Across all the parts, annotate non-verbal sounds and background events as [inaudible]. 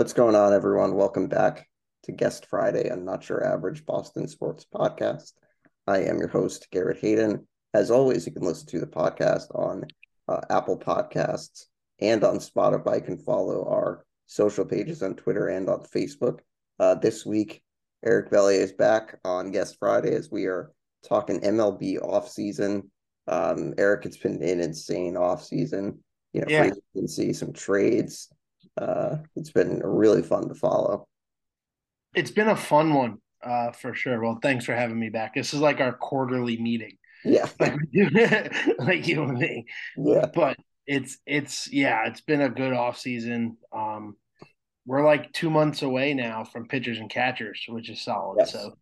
What's going on, everyone? Welcome back to Guest Friday on Not Your Average Boston Sports Podcast. I am your host, Garrett Hayden. As always, you can listen to the podcast on uh, Apple Podcasts and on Spotify. You can follow our social pages on Twitter and on Facebook. Uh, this week, Eric Bellier is back on Guest Friday as we are talking MLB offseason. Um, Eric, it's been an insane offseason. You know, Yeah. free agency, some trades. Uh, it's been really fun to follow. It's been a fun one, uh, for sure. Well, thanks for having me back. This is like our quarterly meeting, Yeah, [laughs] like we do, [laughs] like you and me. yeah, But it's it's yeah, it's been a good off season. Um, we're like two months away now from pitchers and catchers, which is solid. Yes. So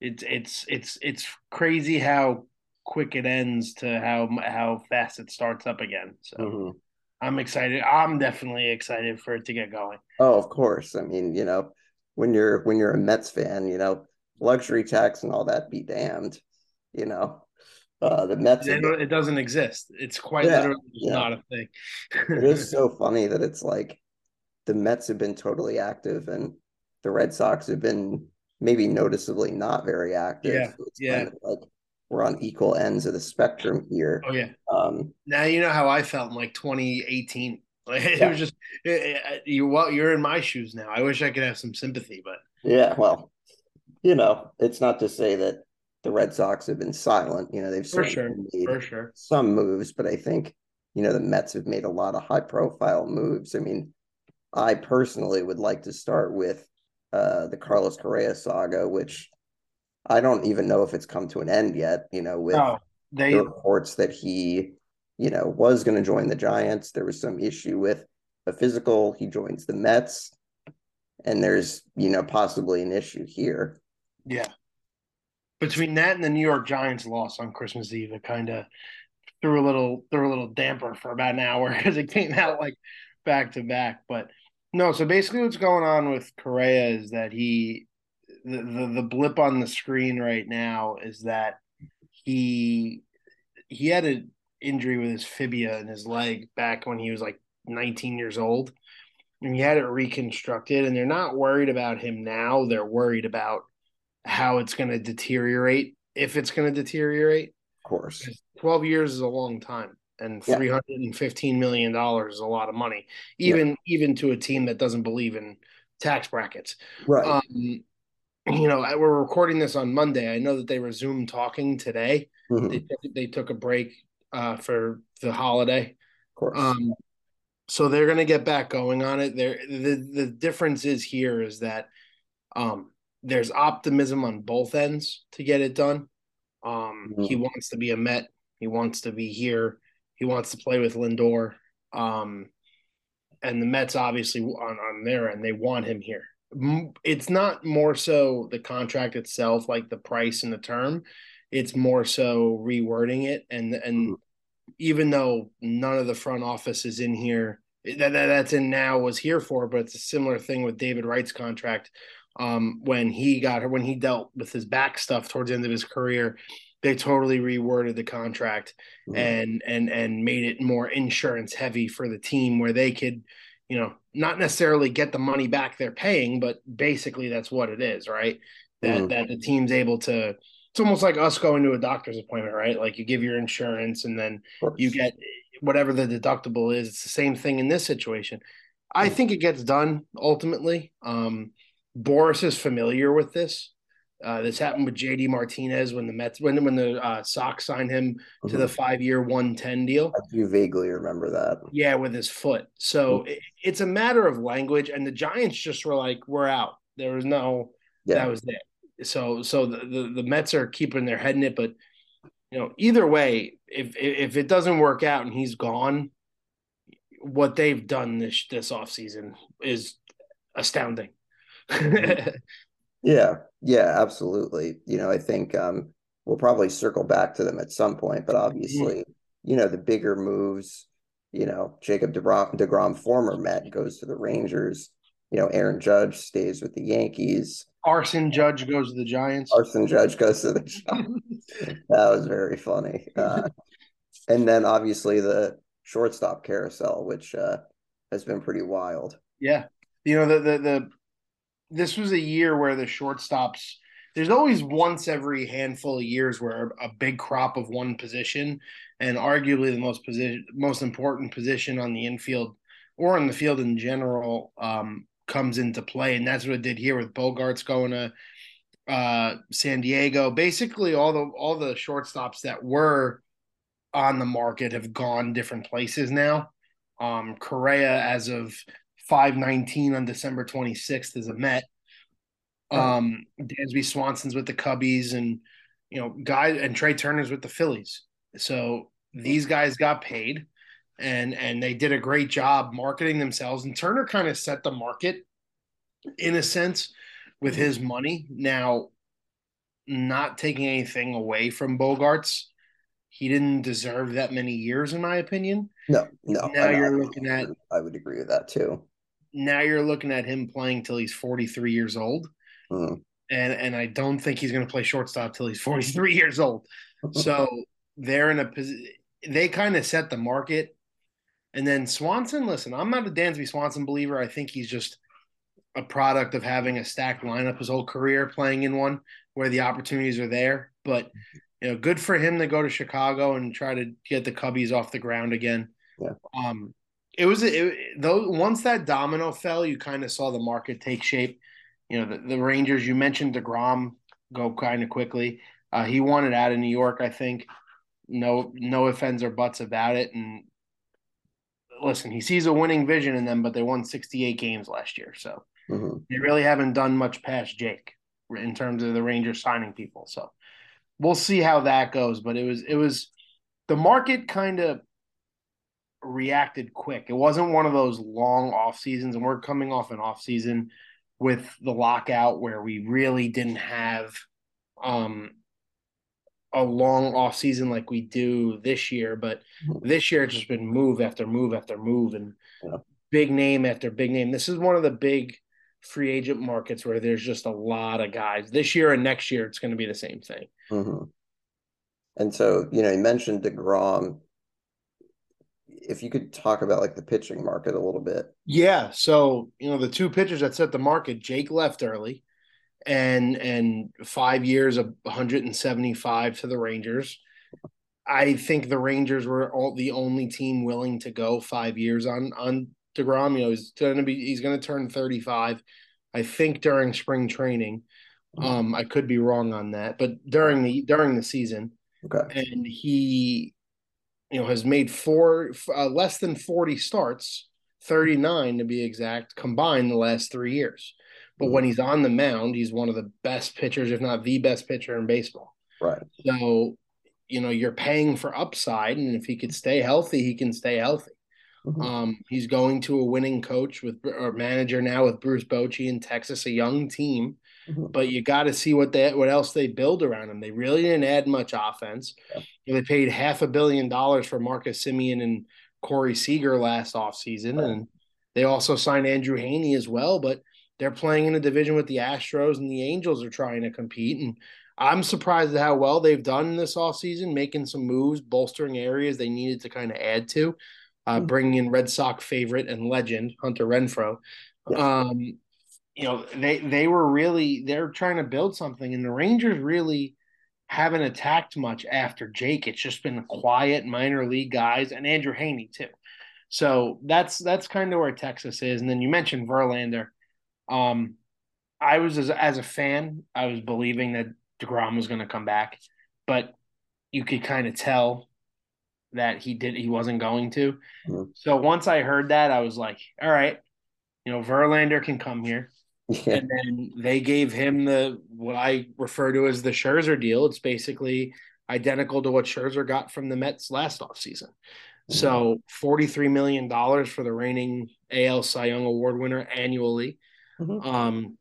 it's it's it's it's crazy how quick it ends to how how fast it starts up again. So Mhm. I'm excited. I'm definitely excited for it to get going. Oh, of course. I mean, you know, when you're when you're a Mets fan, you know, luxury tax and all that be damned. You know, uh, the Mets. It, it doesn't exist. It's quite Yeah, literally yeah. not a thing. it is [laughs] so funny that it's like the Mets have been totally active and the Red Sox have been maybe noticeably not very active. Yeah, So yeah. kind of like we're on equal ends of the spectrum here. oh yeah. Um, Now you know how I felt in like 2018. Like [laughs] it Yeah. was just it- it- you. Well, you're in my shoes now. I wish I could have some sympathy, but yeah, well, you know, it's not to say that the Red Sox have been silent. You know, they've for certainly sure, made for sure. some moves, but I think, you know, the Mets have made a lot of high profile moves. I mean, I personally would like to start with uh, the Carlos Correa saga, which I don't even know if it's come to an end yet, you know, with No, they the reports that he, you know, was going to join the Giants. There was some issue with a physical. He joins the Mets, and there's, you know, possibly an issue here. yeah. Between that and the New York Giants loss on Christmas Eve, it kind of threw a little threw a little damper for about an hour [laughs] because it came out like back to back. But no, so basically what's going on with Correa is that he the, the the blip on the screen right now is that he he had an injury with his tibia in his leg back when he was like 19 years old and he had it reconstructed and they're not worried about him now they're worried about how it's going to deteriorate if it's going to deteriorate Of course. because 12 years is a long time and Yeah. 315 million dollars is a lot of money even even to a team that doesn't believe in tax brackets Right. um you know we're recording this on monday. I know that they resumed talking today. Mhm. they took, they took a break uh for the holiday. Um so they're going to get back going on it. There the the difference is here is that um there's optimism on both ends to get it done. Um he Mhm. wants to be a met. He wants to be here. He wants to play with lindor. Um and the mets obviously on on their end they want him here it's not more so the contract itself like the price and the term it's more so rewording it and and Mhm. even though none of the front office is in here that, that that's in now was here for but it's a similar thing with david wright's contract um when he got her, when he dealt with his back stuff towards the end of his career they totally reworded the contract Mhm. and and and made it more insurance heavy for the team where they could you know not necessarily get the money back they're paying but basically that's what it is right? That Mhm. that the team's able to it's almost like us going to a doctor's appointment right? Like you give your insurance and then you get whatever the deductible is it's the same thing in this situation. I Mhm. think it gets done ultimately. Um Boras is familiar with this uh, this happened with JD Martinez when the Mets when when the uh, Sox signed him to the Mhm. five year one ten deal. You vaguely remember that. Yeah, with his foot. So it, it's a matter of language, and the Giants just were like, "We're out." There was no Yeah. that was it. So so the, the the Mets are keeping their head in it, but you know either way, if if it doesn't work out and he's gone, what they've done this this offseason is astounding. [laughs] Yeah, yeah, absolutely. You know, I think um, we'll probably circle back to them at some point, but obviously, you know, the bigger moves, you know, Jacob DeGrom, DeGrom, former Met, goes to the Rangers. You know, Aaron Judge stays with the Yankees. Arson Judge goes to the Giants. Arson Judge goes to the Giants. [laughs] That was very funny. Uh, and then obviously the shortstop carousel, which uh, has been pretty wild. Yeah. you know the the the this was a year where the shortstops there's always once every handful of years where a big crop of one position and arguably the most position most important position on the infield or on the field in general um, comes into play. And that's what it did here with Bogaerts going to uh, San Diego. Basically all the all the shortstops that were on the market have gone different places now. Um, Correa as of 519 on December 26th is a Met um, Dansby Swanson's with the Cubbies, and you know, guy and Trey Turner's with the Phillies. So these guys got paid, and and they did a great job marketing themselves. And Turner kind of set the market in a sense with mm-hmm. his money. Now, not taking anything away from Bogaerts, he didn't deserve that many years, in my opinion. No, no. Now you're looking at. I would agree with that too. Now you're looking at him playing till he's 43 years old Mm. And and I don't think he's going to play shortstop till he's [laughs] 43 years old. [laughs] So they're in a position. They kind of set the market. And then Swanson, listen, I'm not a Dansby Swanson believer. I think he's just a product of having a stacked lineup his whole career, playing in one where the opportunities are there. But you know, good for him to go to Chicago and try to get the Cubbies off the ground again. Yeah. Um, it was it, though once that domino fell, you kind of saw the market take shape you know, the, the Rangers, you mentioned DeGrom go kind of quickly. Uh, he wanted out of New York, I think. No, no offense or buts about it. And listen, he sees a winning vision in them, but they won 68 games last year. So mm-hmm. they really haven't done much past Jake in terms of the Rangers signing people. So we'll see how that goes. But it was, it was, the market kind of reacted quick. It wasn't one of those long off seasons, and we're coming off an off season with the lockout where we really didn't have um, a long off season like we do this year. But mm-hmm. this year it's just been move after move after move and yeah. big name after big name. This is one of the big free agent markets where there's just a lot of guys. This year and next year it's going to be the same thing. Mm-hmm. And so, you know, you mentioned DeGrom if you could talk about like the pitching market a little bit. Yeah. So, you know, the two pitchers that set the market, Jake left early and and five years of 175 to the Rangers. I think the Rangers were all, the only team willing to go five years on on Degrom. You know, he's gonna be he's gonna turn 35. I think during spring training. Um, I could be wrong on that, but during the during the season, okay, and he you know, has made four uh, less than 40 starts, 39 to be exact, combined the last three years. But mm-hmm. when he's on the mound, he's one of the best pitchers, if not the best pitcher in baseball. Right. So, you know, you're paying for upside, and if he could stay healthy, he can stay healthy. Mm-hmm. Um, he's going to a winning coach with or manager now with Bruce Bochy in Texas, a young team. Mm-hmm. But you got to see what they what else they build around him. They really didn't add much offense. Yeah. They paid half a billion dollars for Marcus Semien and Corey Seager last offseason. Right. And they also signed Andrew Heaney as well, but they're playing in a division with the Astros and the Angels are trying to compete. And I'm surprised at how well they've done this offseason, making some moves, bolstering areas they needed to kind of add to, uh, mm-hmm. bringing in Red Sox favorite and legend Hunter Renfroe. Yeah. Um, you know they they were really they're trying to build something and the rangers really haven't attacked much after jake. It's just been quiet minor league guys and andrew Heaney too. So that's that's kind of where texas is. And then you mentioned verlander. Um i was as, as a fan i was believing that DeGrom was going to come back but you could kind of tell that he did he wasn't going to. Mm-hmm. so once i heard that i was like all right you know verlander can come here yeah. And then they gave him the what I refer to as the Scherzer deal. It's basically identical to what Scherzer got from the Mets last offseason. So $43 million for the reigning AL Cy Young Award winner annually mm-hmm. um,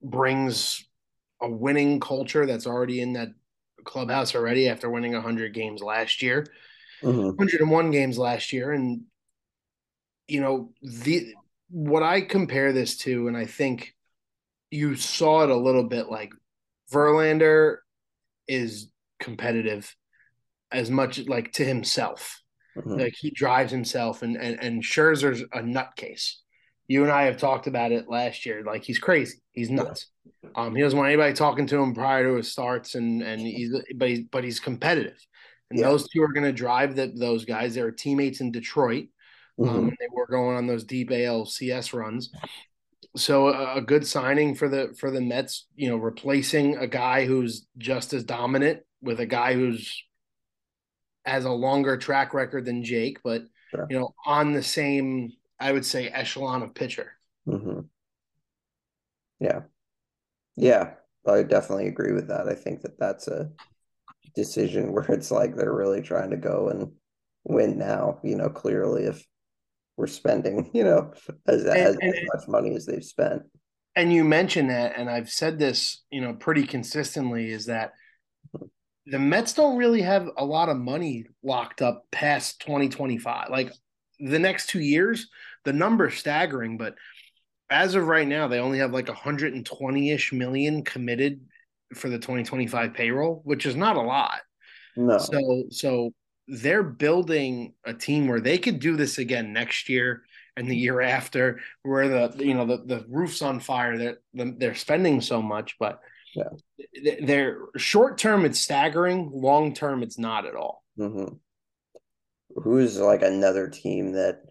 brings a winning culture that's already in that clubhouse already after winning 100 games last year, mm-hmm. 101 games last year. And, you know, the what I compare this to, and I think you saw it a little bit like Verlander is competitive as much like to himself. Mm-hmm. Like he drives himself and, and and Scherzer's a nutcase. you and I have talked about it last year. Like he's crazy. He's nuts. Um, he doesn't want anybody talking to him prior to his starts, and and he's but he's but he's competitive. And yeah. those two are going to drive that those guys. They are teammates in Detroit. Um, mm-hmm. Um, they were going on those deep ALCS runs. So a, a, good signing for the for the Mets. You know, replacing a guy who's just as dominant with a guy who's has a longer track record than Jake, but sure. you know, on the same I would say echelon of pitcher. Mm-hmm. Yeah, yeah, I definitely agree with that. I think that that's a decision [laughs] where it's like they're really trying to go and win now. You know, clearly if we're spending, [laughs] you know, as, and, as, and, as much money as they've spent. And you mentioned that, and I've said this, you know, pretty consistently, is that the Mets don't really have a lot of money locked up past 2025. Like the next two years, the number's staggering, but as of right now, they only have like 120 ish million committed for the 2025 payroll, which is not a lot. No. So, so they're building a team where they could do this again next year and the year after, where the you know the, the roof's on fire. They're they're spending so much, but yeah. they're short term it's staggering. Long term, it's not at all. Mm-hmm. Who's like another team that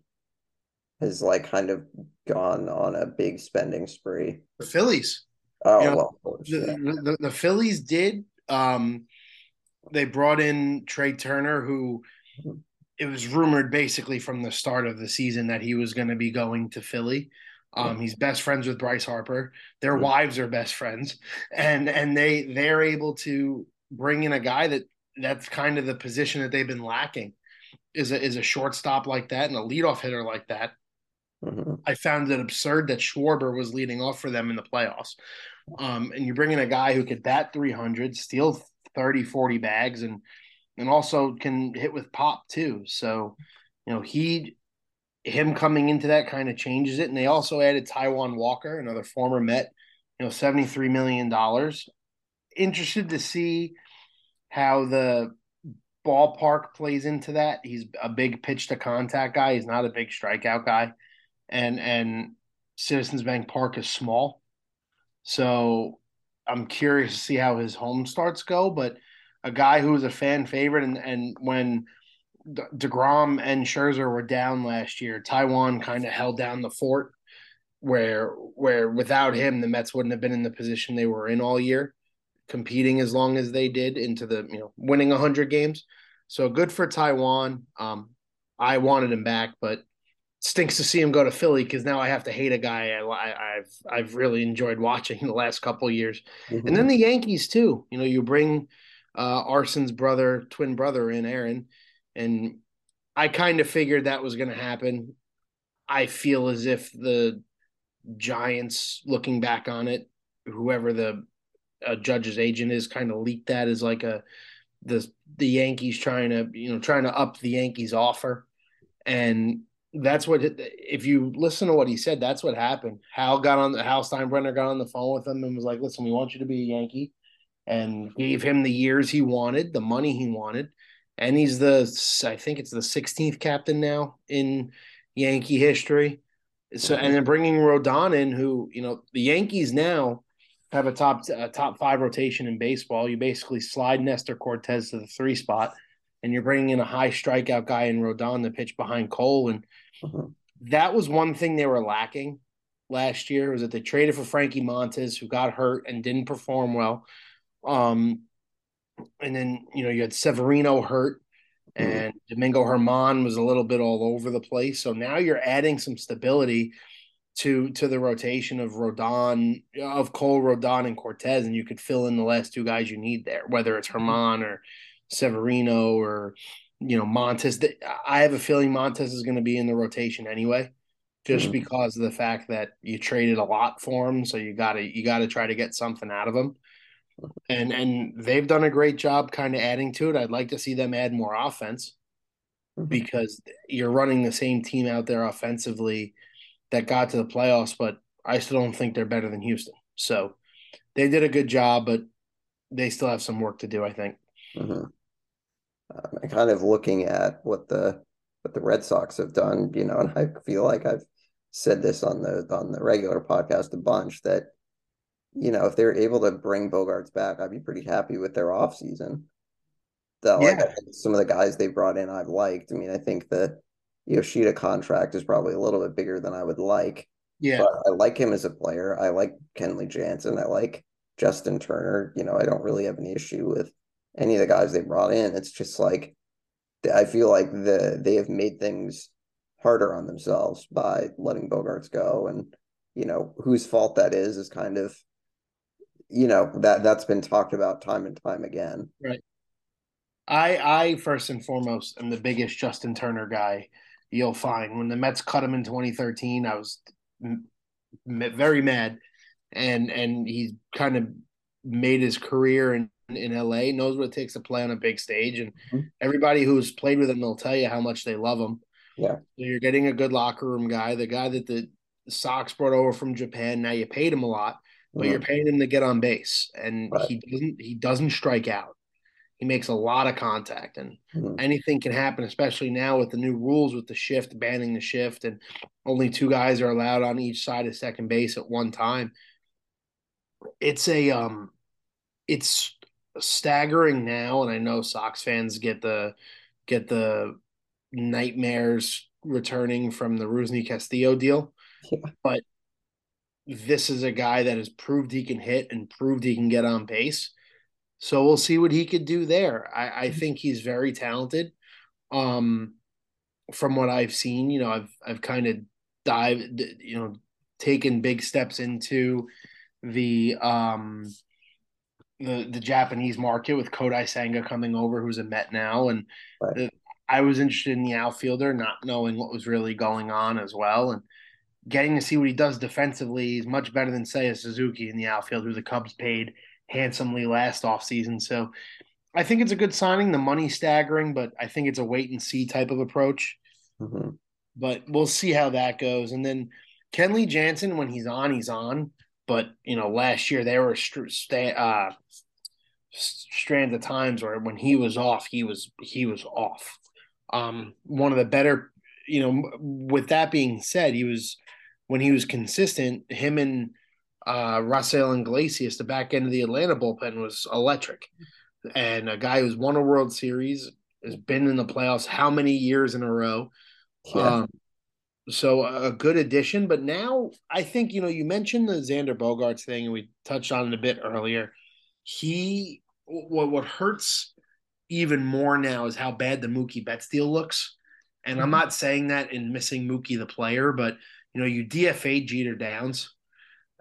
has like kind of gone on a big spending spree? The Phillies. Oh you know, well, course, the, yeah. the, the Phillies did. Um, they brought in Trey Turner, who it was rumored basically from the start of the season that he was going to be going to Philly. Um, he's best friends with Bryce Harper. Their wives are best friends, and and they they're able to bring in a guy that that's kind of the position that they've been lacking is a is a shortstop like that and a leadoff hitter like that. Mm-hmm. I found it absurd that Schwarber was leading off for them in the playoffs. Um, and you bring in a guy who could bat 300, steal 30, 40 bags, and and also can hit with pop too. So, you know, he him coming into that kind of changes it. And they also added Taijuan Walker, another former Met, you know, $73 million. Interested to see how the ballpark plays into that. He's a big pitch to contact guy. He's not a big strikeout guy. And and Citizens Bank Park is small. So I'm curious to see how his home starts go, but a guy who was a fan favorite, and and when Degrom and Scherzer were down last year, Taijuan kind of held down the fort. Where where without him, the Mets wouldn't have been in the position they were in all year, competing as long as they did into the you know winning hundred games. So good for Taijuan. Um, I wanted him back, but stinks to see him go to Philly because now I have to hate a guy I, have I've really enjoyed watching [laughs] the last couple years, mm-hmm. and then the Yankees too. You know, you bring uh, Arson's brother, twin brother, in Aaron, and I kind of figured that was going to happen. I feel as if the Giants, looking back on it, whoever the uh, judge's agent is, kind of leaked that as like a the the Yankees trying to you know trying to up the Yankees offer, and that's what if you listen to what he said, that's what happened. Hal got on the Hal Steinbrenner got on the phone with him and was like, "Listen, we want you to be a Yankee," and gave him the years he wanted, the money he wanted, and he's the I think it's the 16th captain now in Yankee history. So and then bringing Rodon in, who you know the Yankees now have a top a top five rotation in baseball. You basically slide Nestor Cortes to the three spot, and you're bringing in a high strikeout guy in Rodon to pitch behind Cole and Mm-hmm. That was one thing they were lacking last year was that they traded for Frankie Montas, who got hurt and didn't perform well. Um, and then you know you had Severino hurt, mm-hmm. and. Domingo German was a little bit all over the place. So now you're adding some stability to to the rotation of Rodon, of Cole, Rodon, and Cortes, and you could fill in the last two guys you need there, whether it's mm-hmm. Or Severino or you know, Montas. I have a feeling Montas is going to be in the rotation anyway, just mm-hmm. because of the fact that you traded a lot for him. So you got to you got to try to get something out of him. And and they've done a great job kind of adding to it. I'd like to see them add more offense mm-hmm. because you're running the same team out there offensively that got to the playoffs, but I still don't think they're better than Houston. So they did a good job, but they still have some work to do, I think. Mm-hmm um, and kind of looking at what the what the Red Sox have done, you know, and I feel like I've said this on the on the regular podcast a bunch that you know if they're able to bring Bogaerts back, I'd be pretty happy with their off season. The, yeah. like some of the guys they brought in, I've liked. I mean, I think the Yoshida contract is probably a little bit bigger than I would like. Yeah, but I like him as a player. I like Kenley Jansen. I like Justin Turner. You know, I don't really have any issue with any of the guys they brought in. It's just like I feel like the they have made things harder on themselves by letting Bogaerts go, and you know whose fault that is is kind of you know that that's been talked about time and time again. Right. I I first and foremost am the biggest Justin Turner guy you'll find. When the Mets cut him in 2013, I was m- very mad, and and he's kind of made his career in in LA, knows what it takes to play on a big stage, and mm-hmm. everybody who's played with him will tell you how much they love him. Yeah, so you're getting a good locker room guy, the guy that the Sox brought over from Japan. Now you paid him a lot, but mm-hmm. you're paying him to get on base, and right. he doesn't he doesn't strike out. He makes a lot of contact, and mm-hmm. anything can happen, especially now with the new rules with the shift, banning the shift, and only two guys are allowed on each side of second base at one time. It's a um, it's staggering now, and I know Sox fans get the get the nightmares returning from the Rusney Castillo deal, yeah. but this is a guy that has proved he can hit and proved he can get on base. So we'll see what he could do there. I, I mm-hmm. think he's very talented. Um, from what I've seen, you know, I've I've kind of dived, you know, taken big steps into the um the the Japanese market with Kodai Senga coming over, who's a Met now, and right. the, I was interested in the outfielder, not knowing what was really going on as well, and getting to see what he does defensively He's much better than Seiya Suzuki in the outfield, who the Cubs paid handsomely last offseason. So I think it's a good signing. The money staggering, but I think it's a wait and see type of approach. Mm-hmm. But we'll see how that goes. And then Kenley Jansen, when he's on, he's on. But you know, last year there were st- uh, strands of times where when he was off, he was he was off. Um, one of the better, you know. With that being said, he was when he was consistent. Him and uh, Raisel Iglesias, the back end of the Atlanta bullpen was electric, and a guy who's won a World Series has been in the playoffs how many years in a row. Yeah. Um, so a good addition. But now I think you know you mentioned the Xander Bogaerts thing, and we touched on it a bit earlier. He what what hurts even more now is how bad the Mookie Betts deal looks. And mm-hmm. I'm not saying that in missing Mookie the player, but you know you DFA Jeter Downs,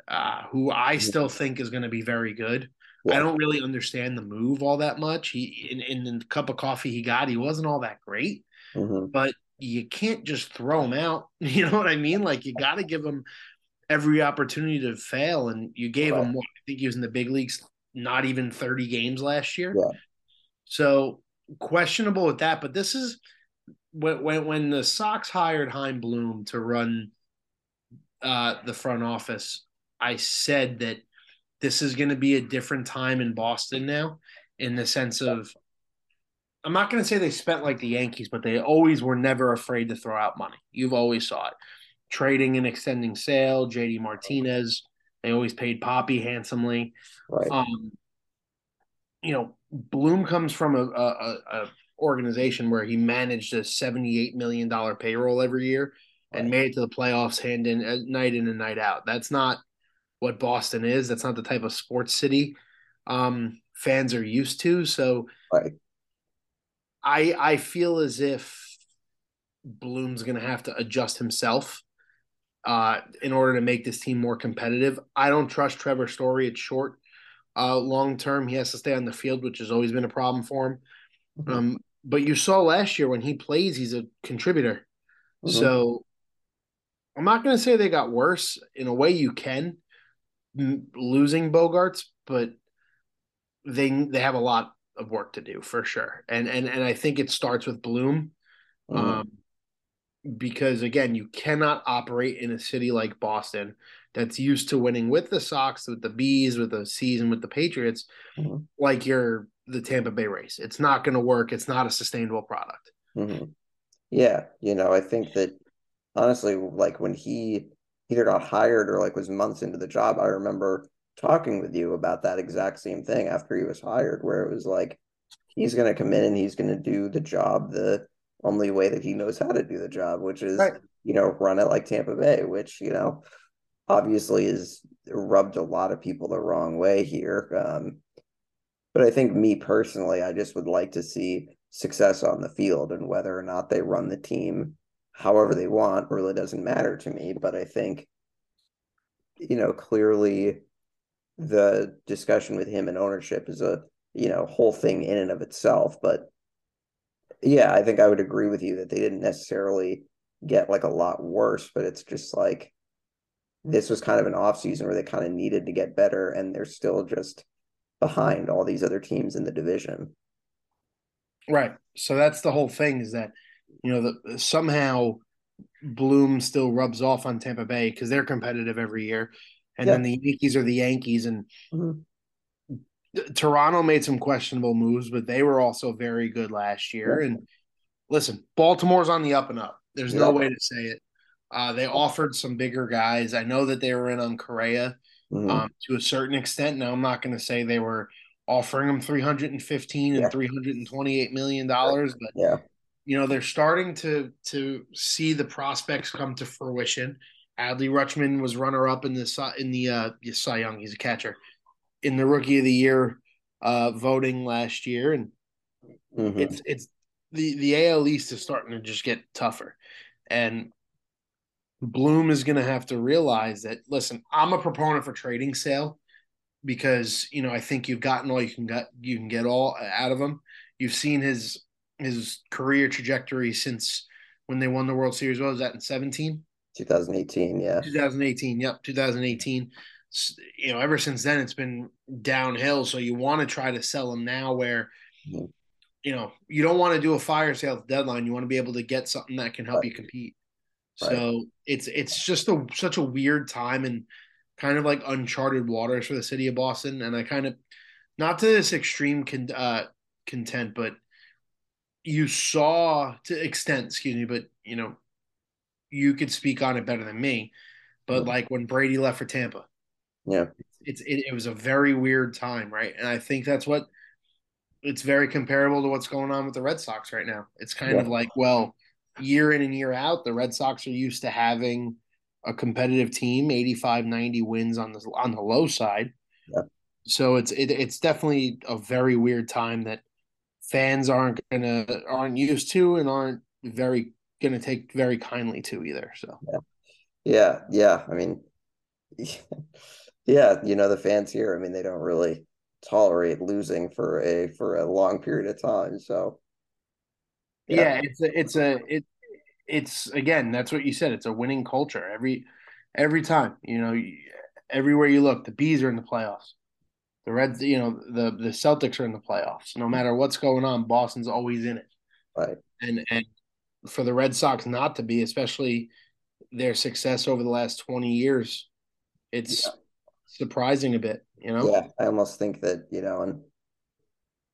uh, who I still think is going to be very good. I don't really understand the move all that much. He in, in the cup of coffee he got, he wasn't all that great, mm-hmm. but you can't just throw him out. [laughs] You know what I mean? Like you got to give him every opportunity to fail. And you gave right. him what I think he was in the big leagues, not even 30 games last year. Yeah. So questionable with that. But this is when when, when the Sox hired Chaim Bloom to run uh, the front office, I said that this is going to be a different time in Boston now, in the sense of I'm not going to say they spent like the Yankees, but they always were never afraid to throw out money. You've always saw it. Trading and extending Sale, JD Martinez, they always paid Papi handsomely. Right. Um, you know, Bloom comes from a, a, a, organization where he managed a $78 million payroll every year right. and made it to the playoffs hand in uh, night in and night out. That's not what Boston is. That's not the type of sports city um, fans are used to. So right. I I feel as if Bloom's going to have to adjust himself uh, in order to make this team more competitive. I don't trust Trevor Story at short. Uh, long term, he has to stay on the field, which has always been a problem for him. Mm-hmm. Um, but you saw last year when he plays, he's a contributor. Mm-hmm. So I'm not going to say they got worse. In a way, you can losing Bogaerts, but they they have a lot of work to do for sure. And and and I think it starts with Bloom. Mm-hmm. Um, because again, you cannot operate in a city like Boston that's used to winning with the Sox, with the Bees, with the season, with the Patriots, mm-hmm. like you're the Tampa Bay Rays. It's not going to work. It's not a sustainable product. Mm-hmm. Yeah, you know, I think that honestly, like when he either got hired or like was months into the job, I remember talking with you about that exact same thing after he was hired, where it was like he's going to come in and he's going to do the job the only way that he knows how to do the job, which is right. you know run it like Tampa Bay, which you know obviously is rubbed a lot of people the wrong way here. Um, but I think me personally, I just would like to see success on the field and whether or not they run the team however they want really doesn't matter to me. But I think, you know, clearly the discussion with him and ownership is a, you know, whole thing in and of itself. But yeah, I think I would agree with you that they didn't necessarily get like a lot worse, but it's just like this was kind of an off season where they kind of needed to get better and they're still just behind all these other teams in the division. Right. So that's the whole thing is that you know the, somehow Bloom still rubs off on Tampa Bay because they're competitive every year, and yeah. then the Yankees are the Yankees, and mm-hmm. Toronto made some questionable moves, but they were also very good last year. Yeah. And listen, Baltimore's on the up and up. There's yeah. no way to say it. Uh, they offered some bigger guys. I know that they were in on Correa mm-hmm. um, to a certain extent. Now I'm not going to say they were offering him 315 and 328 million dollars, but yeah, you know they're starting to to see the prospects come to fruition. Adley Rutschman was runner up in the in the uh, Cy Young. He's a catcher in the Rookie of the Year uh, voting last year, and mm-hmm. it's it's the the AL East is starting to just get tougher, and Bloom is going to have to realize that. Listen, I'm a proponent for trading Sale because you know I think you've gotten all you can get you can get all out of him. You've seen his his career trajectory since when they won the World Series. What was that in 17? 2018, yeah. 2018, yep, 2018. You know, ever since then, it's been downhill. So you want to try to sell them now where, mm-hmm. you know, you don't want to do a fire sale deadline. You want to be able to get something that can help right. you compete. Right. So it's it's just a such a weird time and kind of like uncharted waters for the city of Boston. And I kind of, not to this extreme con, uh, content, but you saw to extent, excuse me, but you know, you could speak on it better than me. But like when Brady left for Tampa, yeah, it's it, it was a very weird time, right? And I think that's what it's very comparable to what's going on with the Red Sox right now. It's kind yeah. of like, well, year in and year out, the Red Sox are used to having a competitive team, 85, 90 wins on the on the low side. Yeah. So it's it, it's definitely a very weird time that fans aren't gonna aren't used to and aren't very gonna take very kindly to either. So yeah, yeah, yeah. I mean, [laughs] yeah, you know the fans here. I mean, they don't really tolerate losing for a for a long period of time. So yeah, yeah it's a it's a it it's again that's what you said. It's a winning culture every every time. You know, everywhere you look, the bees are in the playoffs. The Reds, you know, the the Celtics are in the playoffs. No matter what's going on, Boston's always in it. Right. And and for the Red Sox not to be, especially their success over the last 20 years, it's yeah. surprising a bit, you know? Yeah, I almost think that, you know, and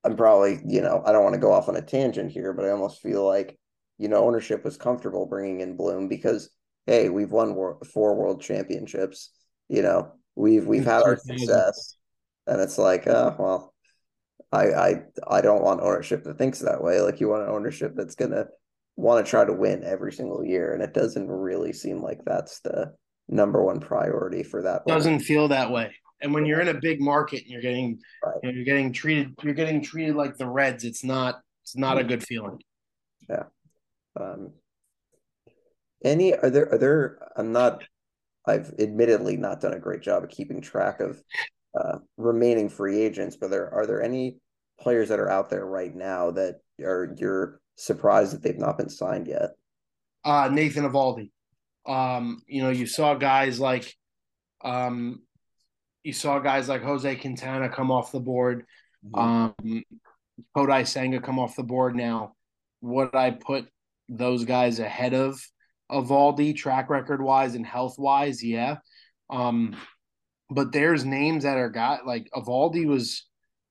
I'm probably, you know, I don't want to go off on a tangent here, but I almost feel like, you know, ownership was comfortable bringing in Bloom because, hey, we've won four world championships. You know, we've we've had our success and it's like, oh well, I I I don't want ownership that thinks that way. Like you want an ownership that's gonna want to try to win every single year, and it doesn't really seem like that's the number one priority for that. Doesn't feel that way. And when you're in a big market and you're getting right. you know, you're getting treated you're getting treated like the Reds, it's not it's not a good feeling. Yeah. Um, any are there are there I'm not I've admittedly not done a great job of keeping track of uh, remaining free agents, but there are there any players that are out there right now that are you're surprised that they've not been signed yet? Uh, Nathan Eovaldi. Um, you know, you saw guys like um, you saw guys like Jose Quintana come off the board. Mm-hmm. Um, Kodai Senga come off the board now. Would I put those guys ahead of Eovaldi track record wise and health wise? Yeah. Um, but there's names that are got like Eovaldi was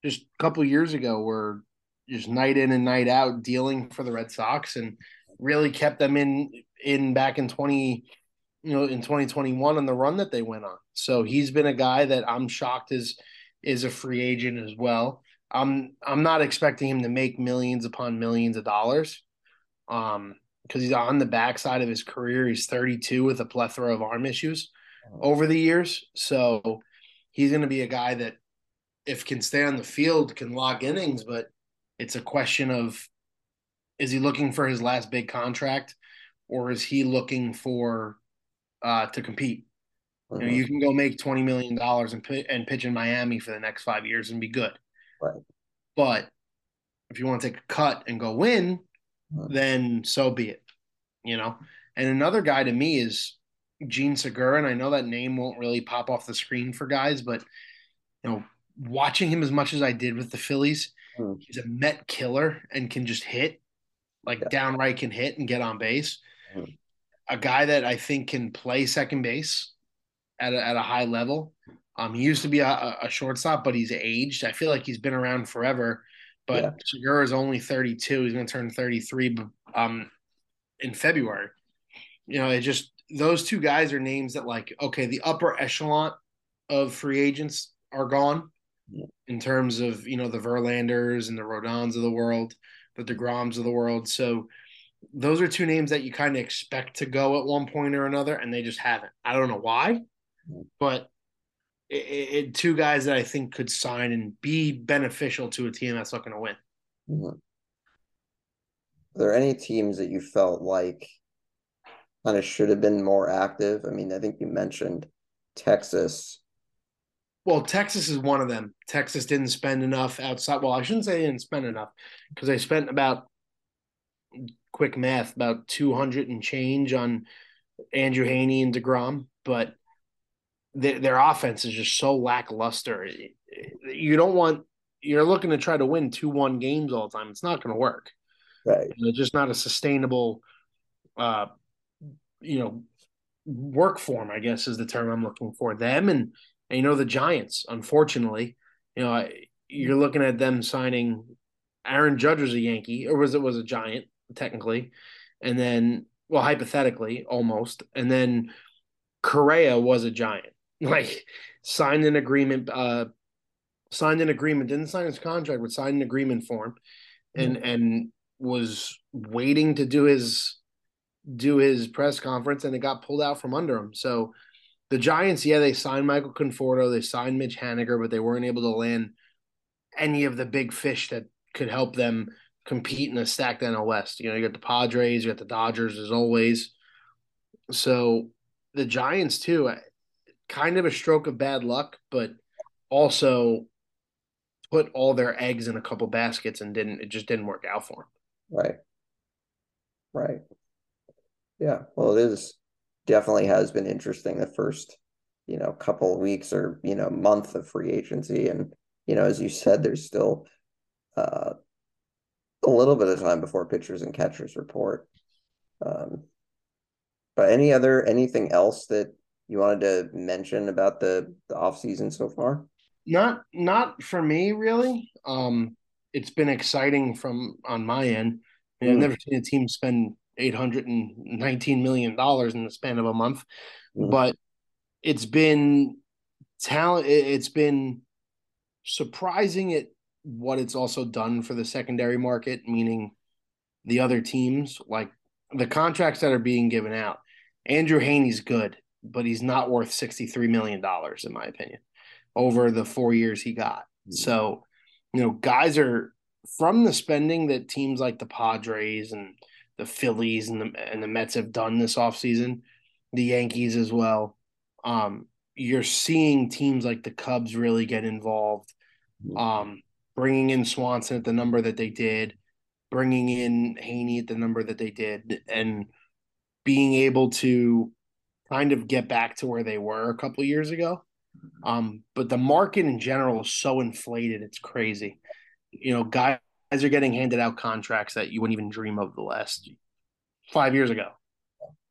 just a couple years ago were just night in and night out dealing for the Red Sox and really kept them in in back in 20 you know in 2021 on the run that they went on. So he's been a guy that I'm shocked is is a free agent as well. I'm I'm not expecting him to make millions upon millions of dollars. Um because he's on the backside of his career. He's 32 with a plethora of arm issues over the years. So he's going to be a guy that, if can stay on the field, can log innings. But it's a question of is he looking for his last big contract, or is he looking for uh, to compete? You, know, you can go make twenty million dollars and and pitch in Miami for the next five years and be good. Right. But if you want to take a cut and go win, then so be it. You know. And another guy to me is Jean Segura, and I know that name won't really pop off the screen for guys, but you know, watching him as much as I did with the Phillies, mm. he's a Met killer and can just hit, like yeah. downright can hit and get on base. Mm. A guy that I think can play second base at a, at a high level. Um, he used to be a, a shortstop, but he's aged. I feel like he's been around forever. But yeah. Segura is only 32. He's going to turn 33 um, in February. You know, it just those two guys are names that like okay, the upper echelon of free agents are gone in terms of you know the Verlanders and the Rodons of the world, the Degroms of the world. So those are two names that you kind of expect to go at one point or another, and they just haven't. I don't know why, but it, it, two guys that I think could sign and be beneficial to a team that's looking to win. Mm-hmm. Are there any teams that you felt like kind of should have been more active. I mean, I think you mentioned Texas. Well, Texas is one of them. Texas didn't spend enough outside. Well, I shouldn't say they didn't spend enough because they spent about quick math about 200 and change on Andrew Heaney and DeGrom, but their, their offense is just so lackluster. You don't want you're looking to try to win 2-1 games all the time. It's not going to work. Right. It's just not a sustainable uh, you know work form i guess is the term i'm looking for them and, and you know the giants unfortunately you know you're looking at them signing aaron judge was a yankee or was it was a giant technically and then well hypothetically almost and then correa was a giant [laughs] like signed an agreement uh signed an agreement didn't sign his contract but signed an agreement for him and mm-hmm. and was waiting to do his do his press conference and it got pulled out from under him. So the Giants, yeah, they signed Michael Conforto, they signed Mitch Haniger, but they weren't able to land any of the big fish that could help them compete in a stacked NL West. You know, you got the Padres, you got the Dodgers as always. So the Giants too, kind of a stroke of bad luck, but also put all their eggs in a couple baskets and didn't it just didn't work out for them. Right. Right. Yeah, well, it is definitely has been interesting the first, you know, couple of weeks or you know month of free agency, and you know, as you said, there's still uh, a little bit of time before pitchers and catchers report. Um, but any other anything else that you wanted to mention about the the off season so far? Not not for me really. Um, it's been exciting from on my end. I mean, mm. I've never seen a team spend eight hundred and nineteen million dollars in the span of a month, mm-hmm. but it's been talent. It's been surprising at what it's also done for the secondary market, meaning the other teams, like the contracts that are being given out. Andrew Heaney's good, but he's not worth $63 million, in my opinion, over the four years he got. Mm-hmm. So, you know, guys are from the spending that teams like the Padres and the Phillies and the and the Mets have done this offseason, the Yankees as well. Um, you're seeing teams like the Cubs really get involved, um, bringing in Swanson at the number that they did, bringing in Heaney at the number that they did, and being able to kind of get back to where they were a couple years ago. Um, but the market in general is so inflated, it's crazy. You know, guys guys are getting handed out contracts that you wouldn't even dream of the last five years ago.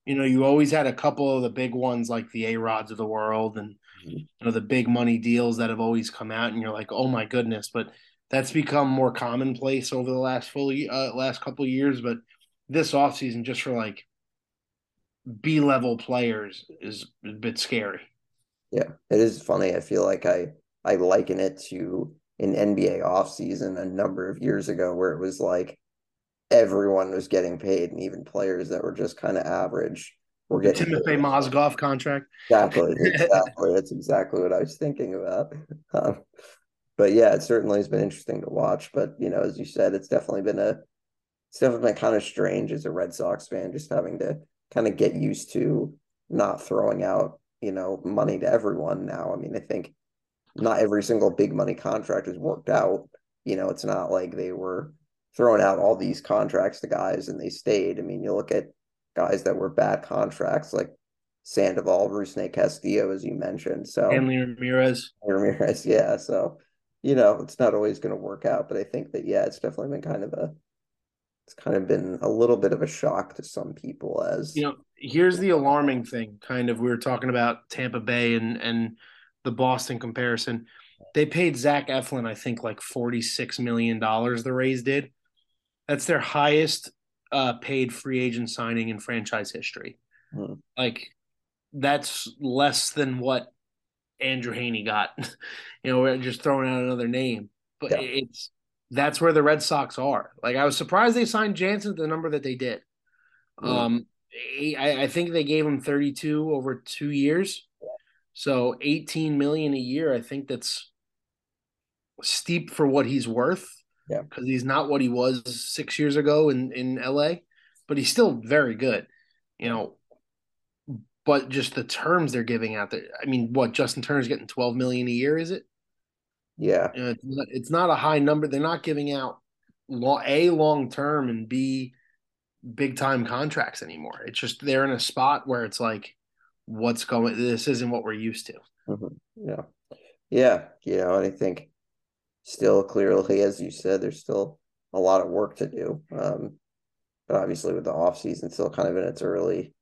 You know, you always had a couple of the big ones like the A Rods of the world and mm-hmm. you know the big money deals that have always come out, and you're like, oh my goodness, but that's become more commonplace over the last fully uh, last couple of years. But this offseason, just for like B level players is a bit scary. Yeah, it is funny. I feel like I I liken it to an NBA offseason a number of years ago where it was like everyone was getting paid and even players that were just kind of average were getting Timofey paid. Mozgov contract. Exactly. [laughs] Exactly. That's exactly what I was thinking about. Um, but yeah, it certainly has been interesting to watch. But you know, as you said, it's definitely been a it's definitely been kind of strange as a Red Sox fan, just having to kind of get used to not throwing out, you know, money to everyone now. I mean, I think not every single big money contract has worked out. You know, it's not like they were throwing out all these contracts to guys and they stayed. I mean, you look at guys that were bad contracts like Sandoval, Rusney Castillo, as you mentioned. So and Ramirez. Ramirez, yeah. So, you know, it's not always going to work out, but I think that yeah, it's definitely been kind of a it's kind of been a little bit of a shock to some people as you know here's the alarming thing kind of we were talking about tampa bay and and the boston comparison they paid zach eflin i think like 46 million dollars the rays did that's their highest uh, paid free agent signing in franchise history hmm. like that's less than what andrew Heaney got [laughs] you know we're just throwing out another name but yeah. it's that's where the Red Sox are. Like I was surprised they signed Jansen the number that they did. Mm. Um, I, I, think they gave him 32 over two years, so 18 million a year. I think that's steep for what he's worth. Yeah, because he's not what he was six years ago in in LA, but he's still very good. You know, but just the terms they're giving out there. I mean, what Justin Turner's getting 12 million a year, is it? Yeah, you know, it's, not, it's not a high number. They're not giving out a long term and b big time contracts anymore. It's just they're in a spot where it's like, what's going? This isn't what we're used to. Mm-hmm. Yeah, yeah, you know, and I think still clearly, as you said, there's still a lot of work to do. Um, but obviously, with the off season still kind of in its early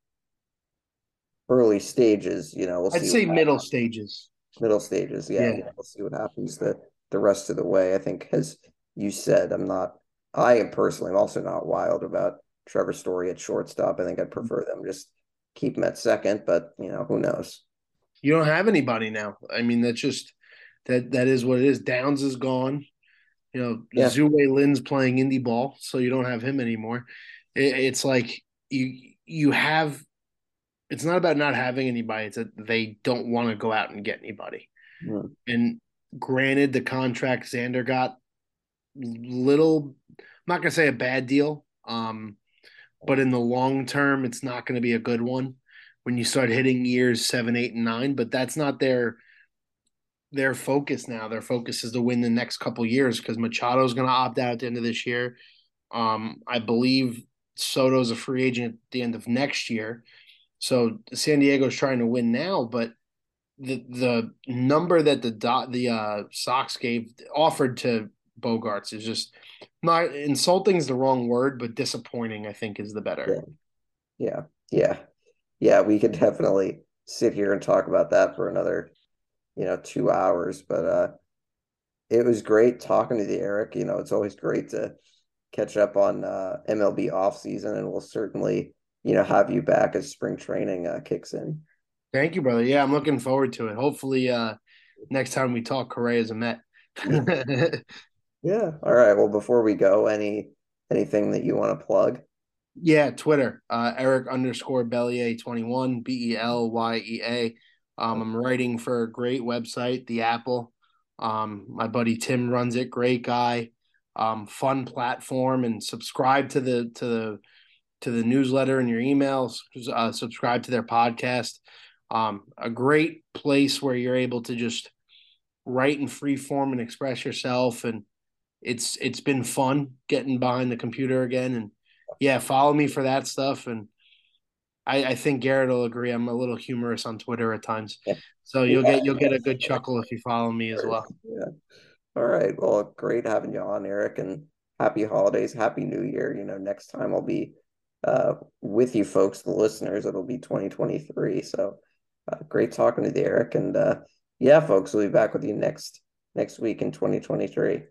early stages, you know, we'll I'd say middle stages middle stages. Yeah, yeah. we'll see what happens the the rest of the way. I think, as you said, I'm not. I am personally, I'm also not wild about Trevor Story at shortstop. I think I'd prefer them just keep him at second, but you know, who knows? You don't have anybody now. I mean, that's just that that is what it is. Downs is gone. You know, yeah. Tzu-Wei Lin's playing indie ball, so you don't have him anymore. It, it's like you you have it's not about not having anybody. It's that they don't want to go out and get anybody. Mm. And granted, the contract Xander got little. I'm not gonna say a bad deal, um, but in the long term, it's not going to be a good one when you start hitting years seven, eight, and nine. But that's not their their focus now. Their focus is to win the next couple years because Machado's going to opt out at the end of this year. Um, I believe Soto's a free agent at the end of next year. So San Diego's trying to win now, but the the number that the dot the uh, Sox gave offered to Bogaerts is just not insulting is the wrong word, but disappointing. I think is the better. Yeah, yeah, yeah. yeah we could definitely sit here and talk about that for another, you know, two hours. But uh, it was great talking to the Eric. You know, it's always great to catch up on uh, MLB off season, and we'll certainly you know have you back as spring training uh, kicks in. Thank you, brother. Yeah, I'm looking forward to it. Hopefully, uh, next time we talk, Correa's a Met. [laughs] yeah. All right. Well, before we go, any anything that you want to plug? Yeah, Twitter, uh, Eric underscore Belyea twenty one B E L Y E A. Um, I'm writing for a great website, The Apple. Um, my buddy Tim runs it. Great guy. Um, fun platform, and subscribe to the to the to the newsletter and your emails. Uh, subscribe to their podcast. Um, a great place where you're able to just write in free form and express yourself. And it's it's been fun getting behind the computer again. And yeah, follow me for that stuff. And I, I think Garrett will agree. I'm a little humorous on Twitter at times, so you'll yeah. get you'll get a good chuckle if you follow me as well. Yeah. All right. Well, great having you on, Eric, and happy holidays, happy New Year. You know, next time I'll be uh, with you folks, the listeners. It'll be 2023. So uh, great talking to you, Eric. And uh, yeah, folks, we'll be back with you next next week in 2023.